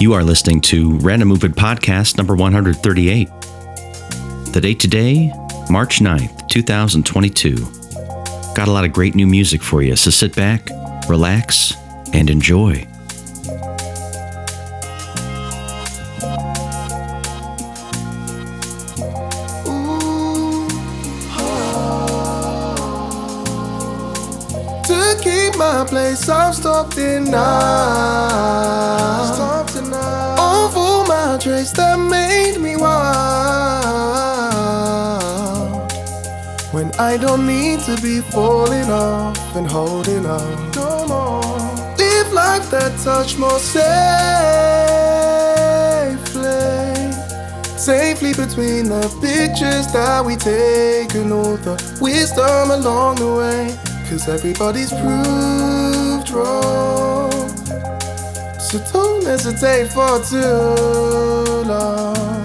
You are listening to Random Movement Podcast number 138. The date today, March 9th, 2022. Got a lot of great new music for you, so sit back, relax, and enjoy. I don't need to be falling off and holding on. No more. Live life that touch more safely. Safely between the pictures that we take and all the wisdom along the way. Cause everybody's proved wrong. So don't hesitate for too long.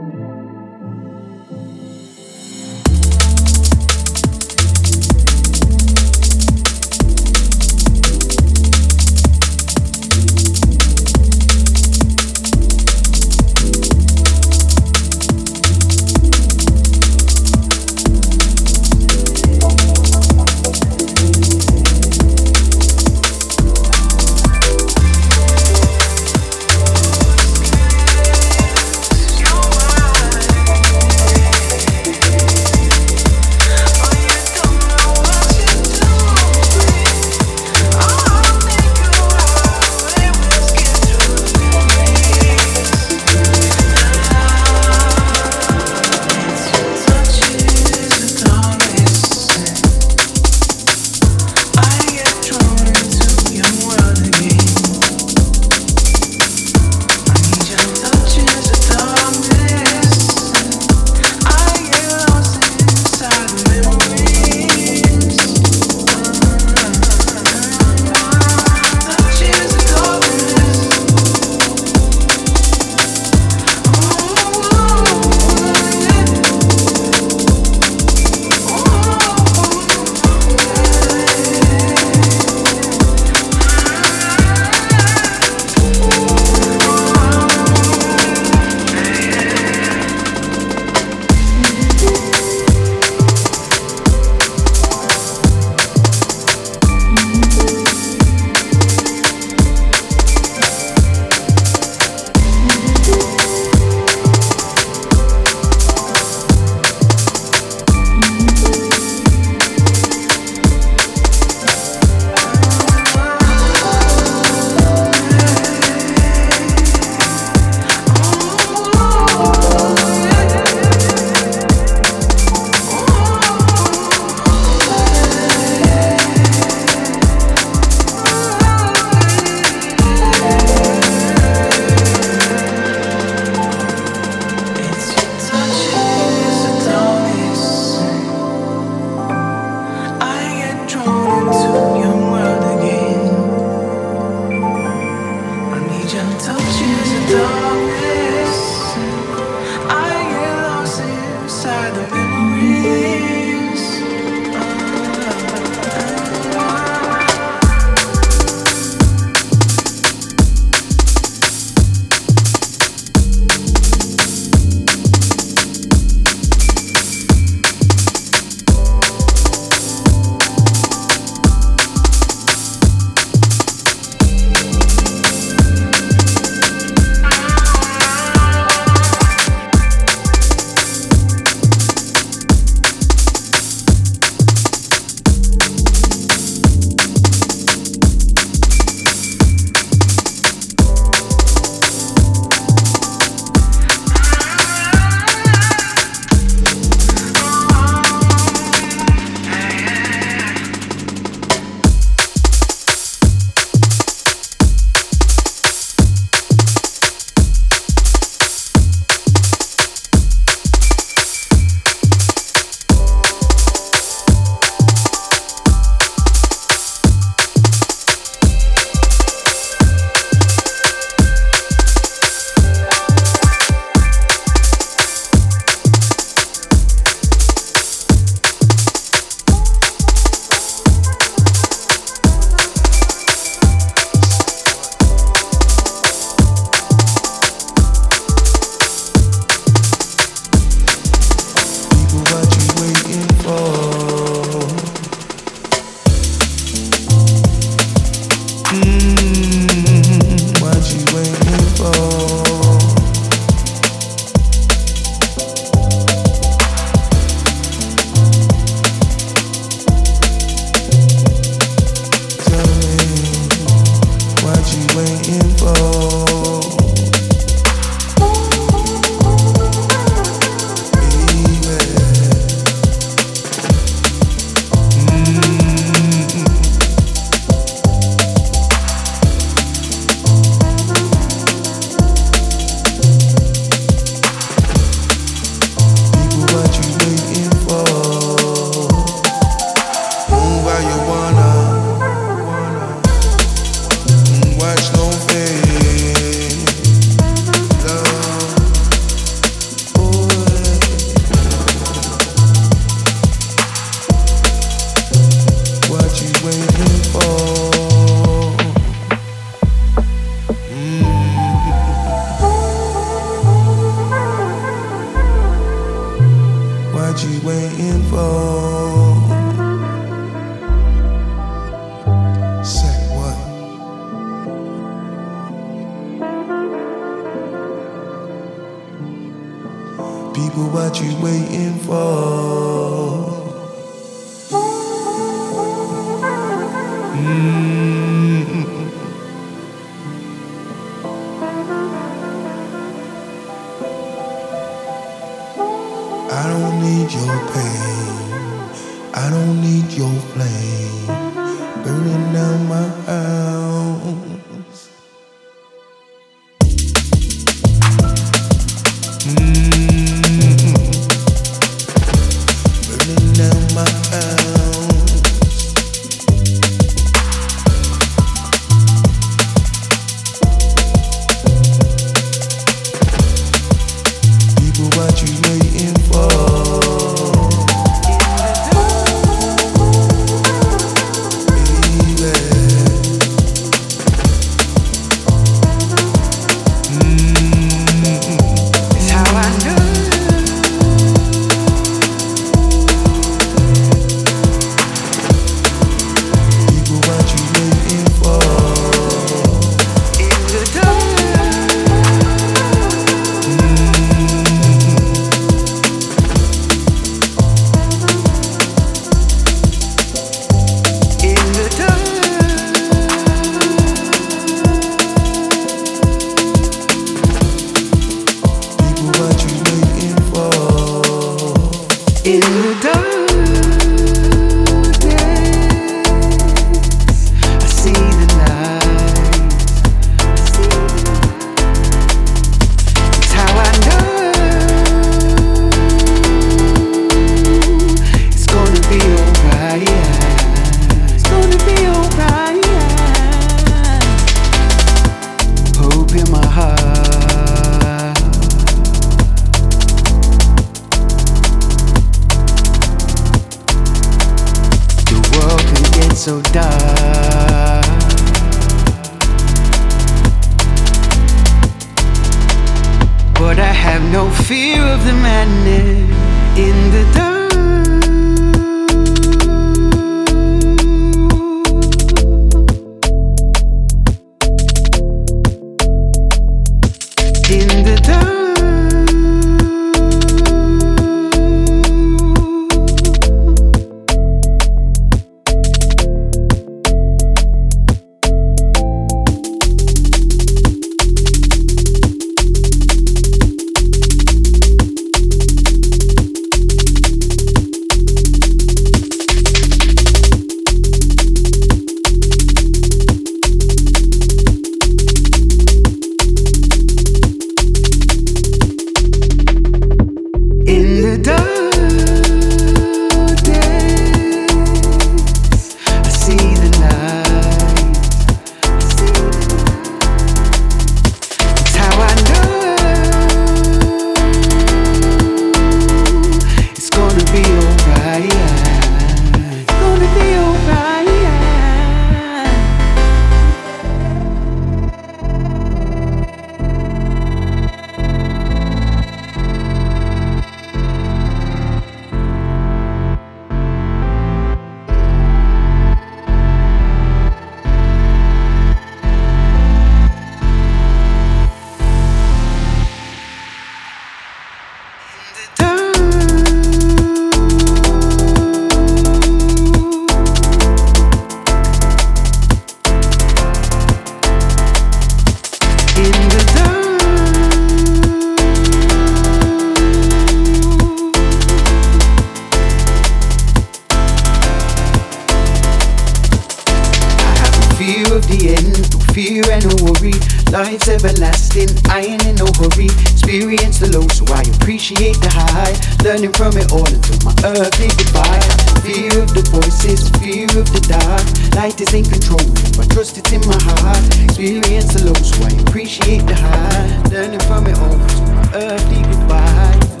appreciate the high, learning from it all until my earthly goodbye. Fear of the voices, fear of the dark. Light is in control, but trust it's in my heart. Experience the low, so I appreciate the high, learning from it all until my earthly goodbye.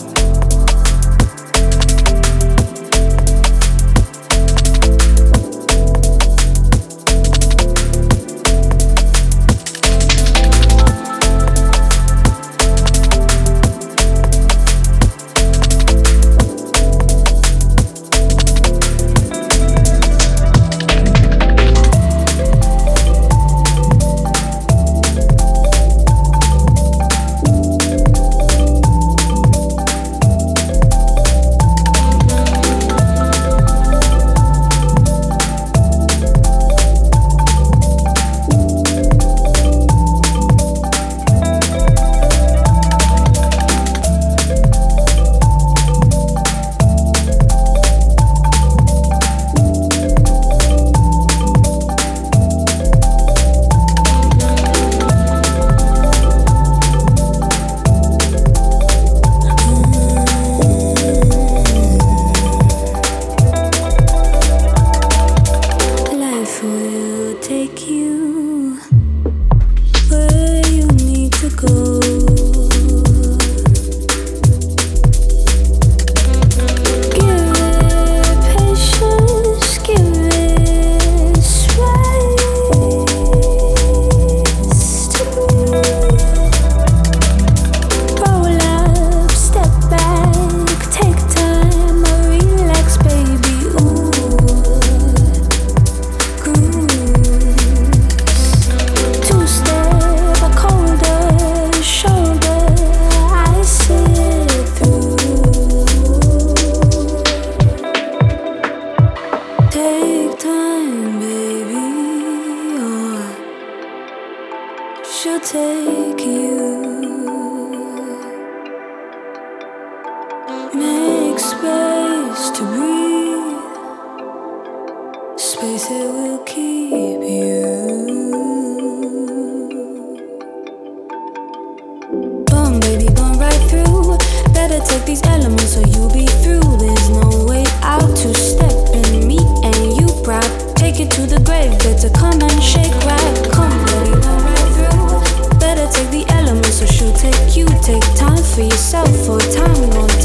for yourself for a time won't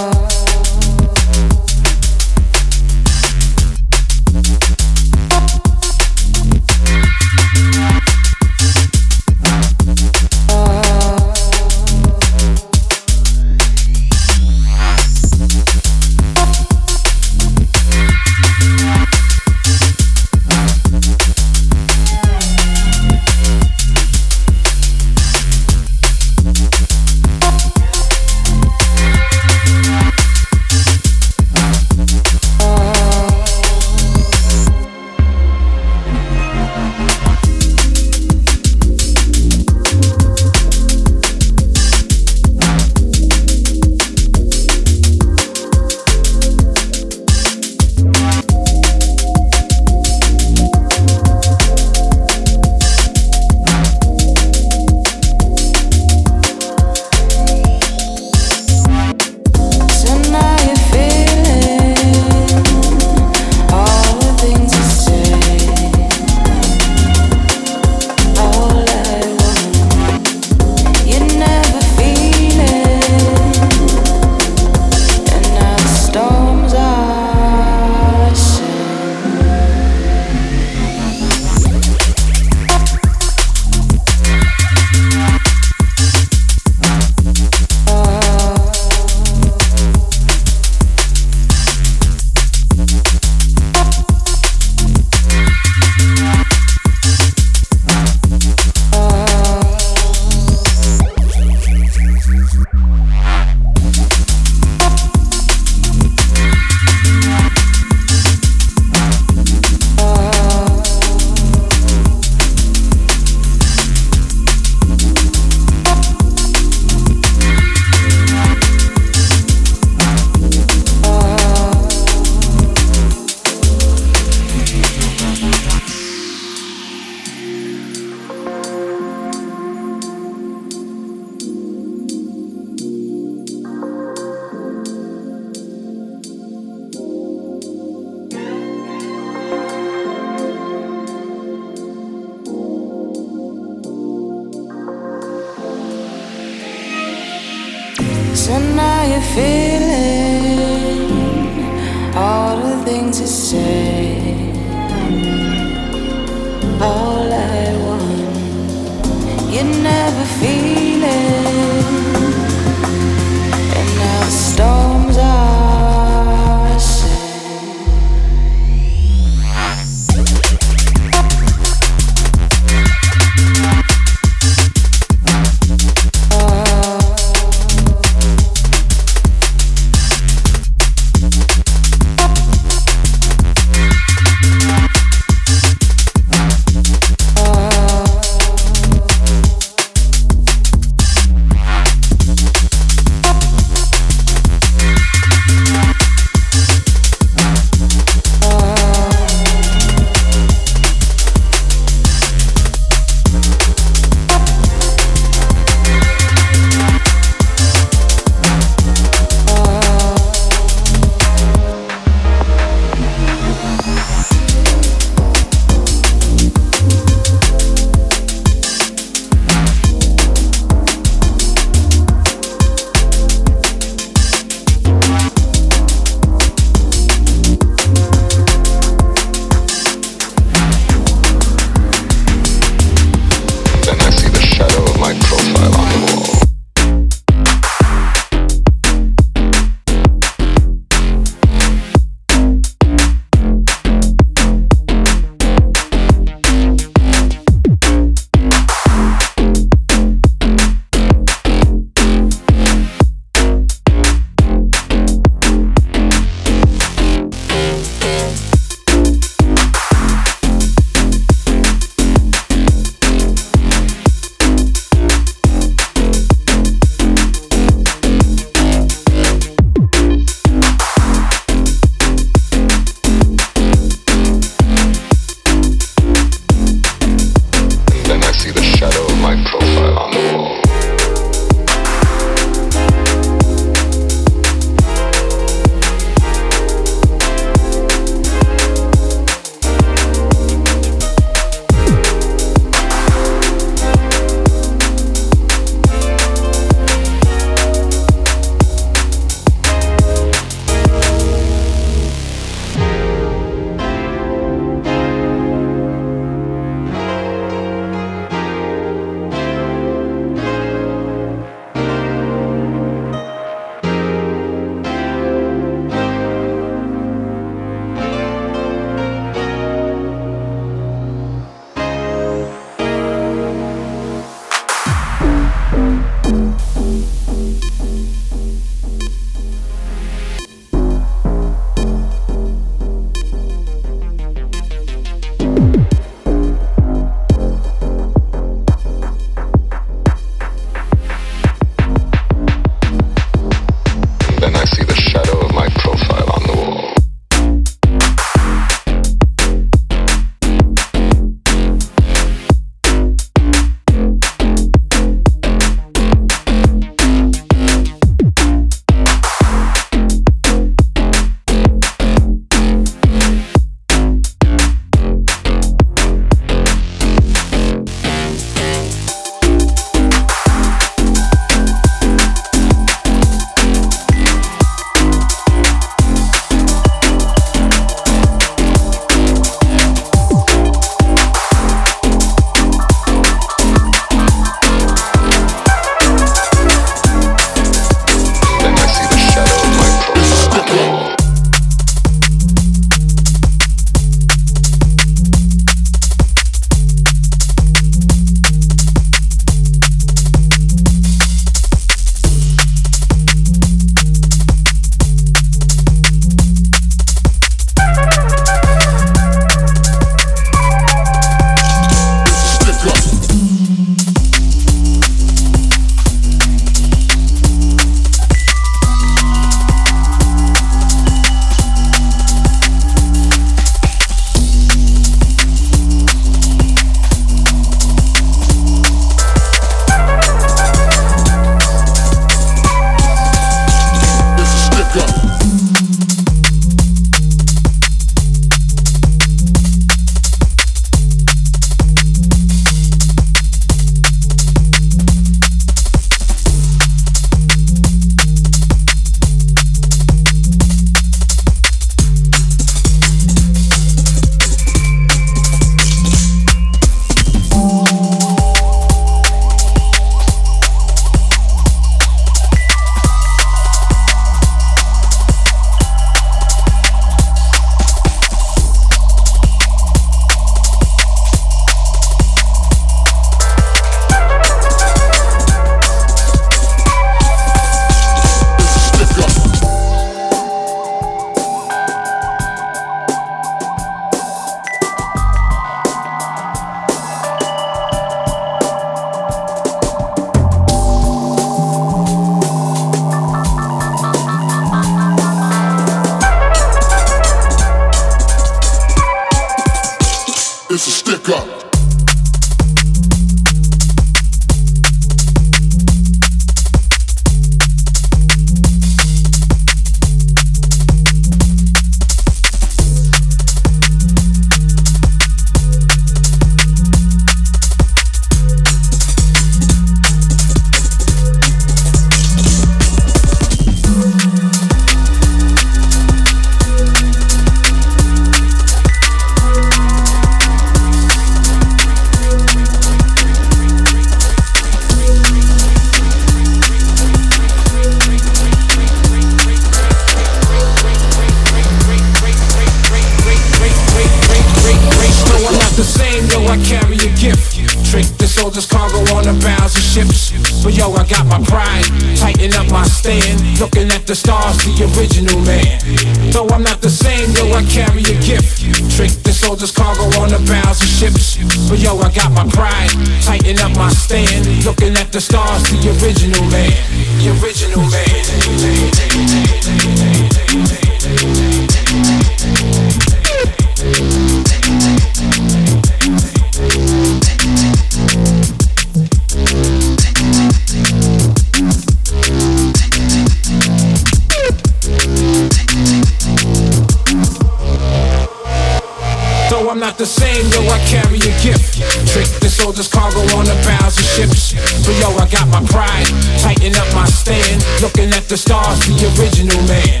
Though I'm not the same, yo, I carry a gift. Trick the soldiers cargo on the bows of ships. But yo, I got my pride. Tighten up my stand. Looking at the stars, the original man.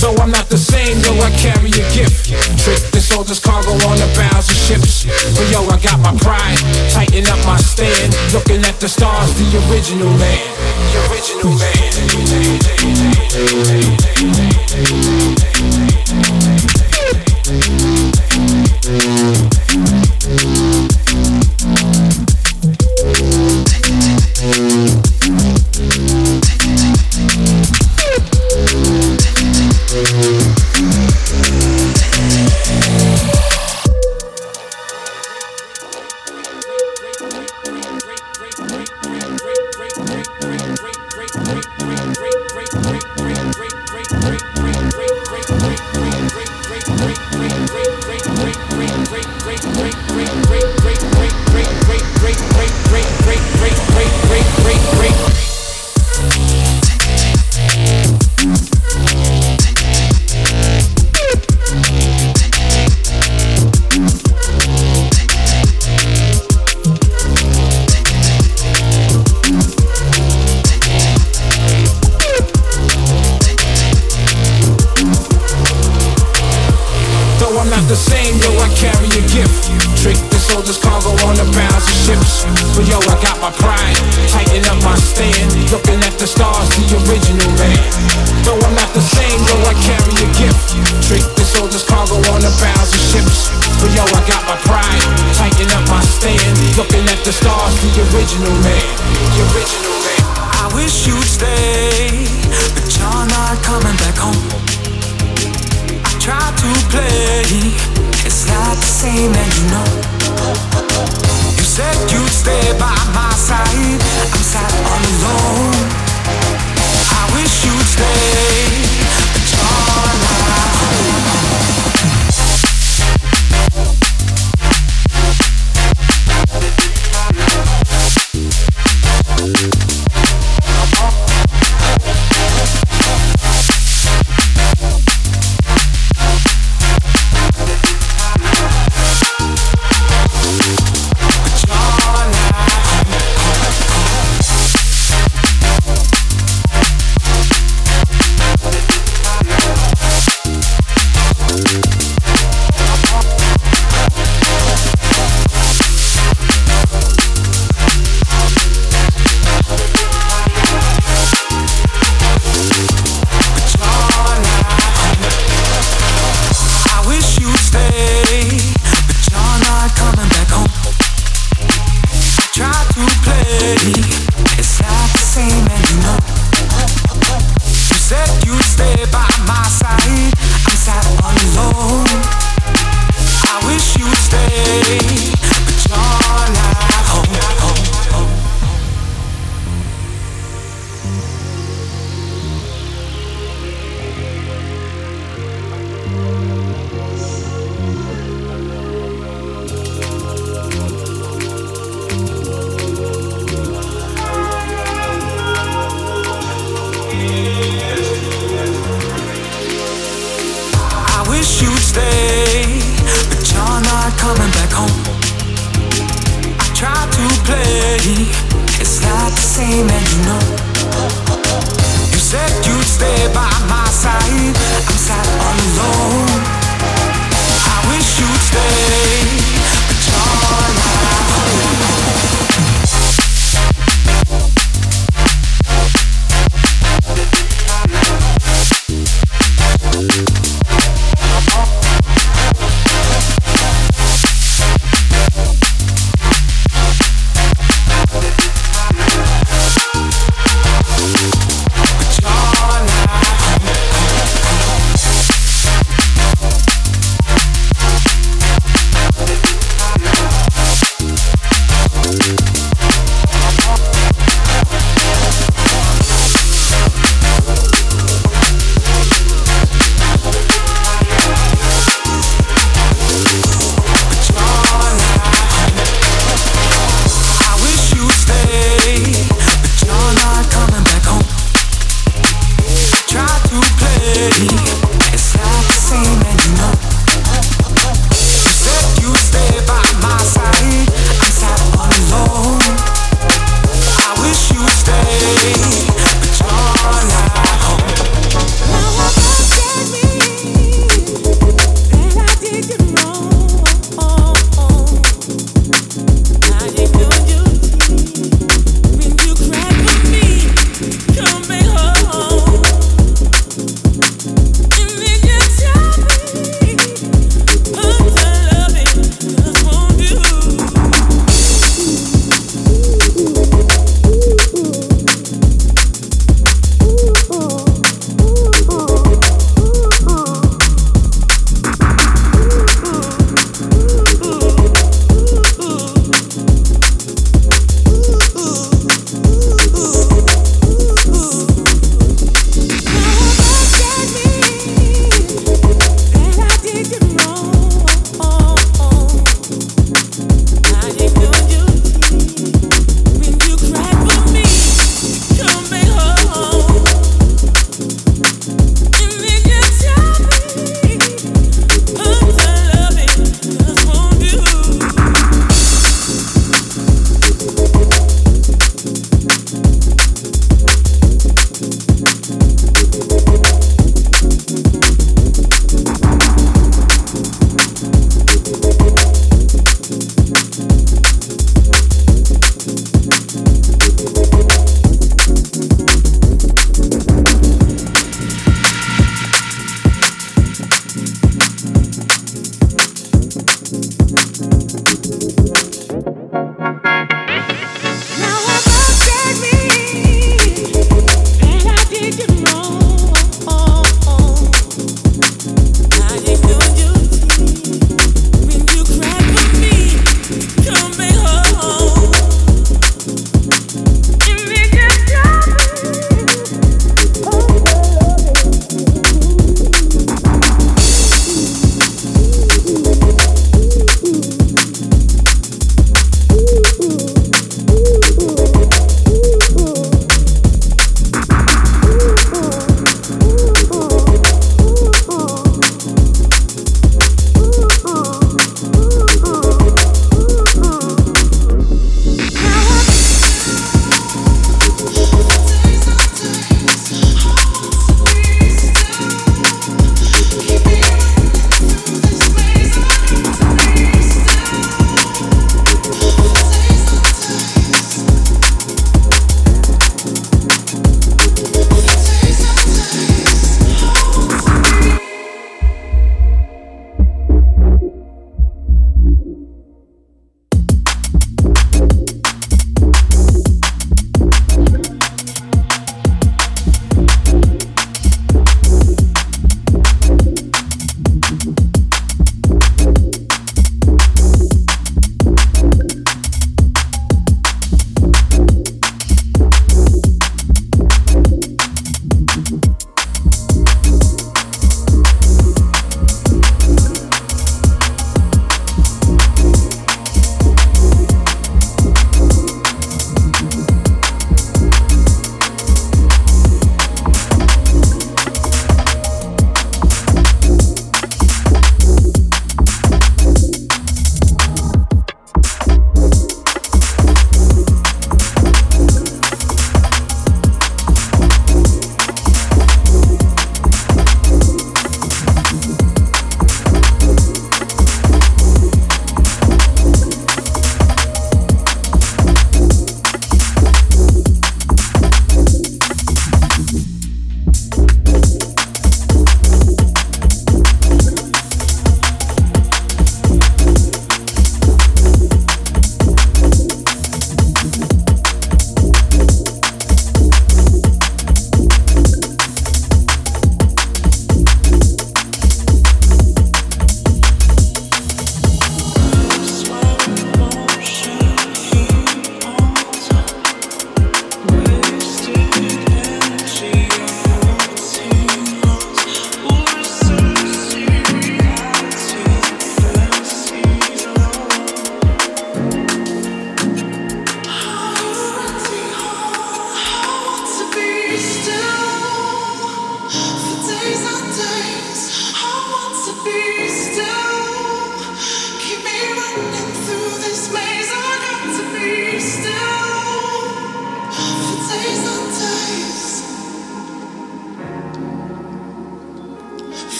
Though I'm not the same, yo, I carry a gift. Trick the soldiers cargo on the bows of ships. But yo, I got my pride. Tighten up my stand. Looking at the stars, the original man. The original man.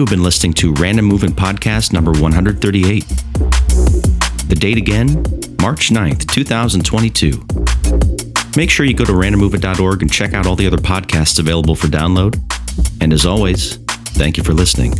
You have been listening to Random Movement Podcast number 138. The date again, March 9th, 2022. Make sure you go to randommovement.org and check out all the other podcasts available for download. And as always, thank you for listening.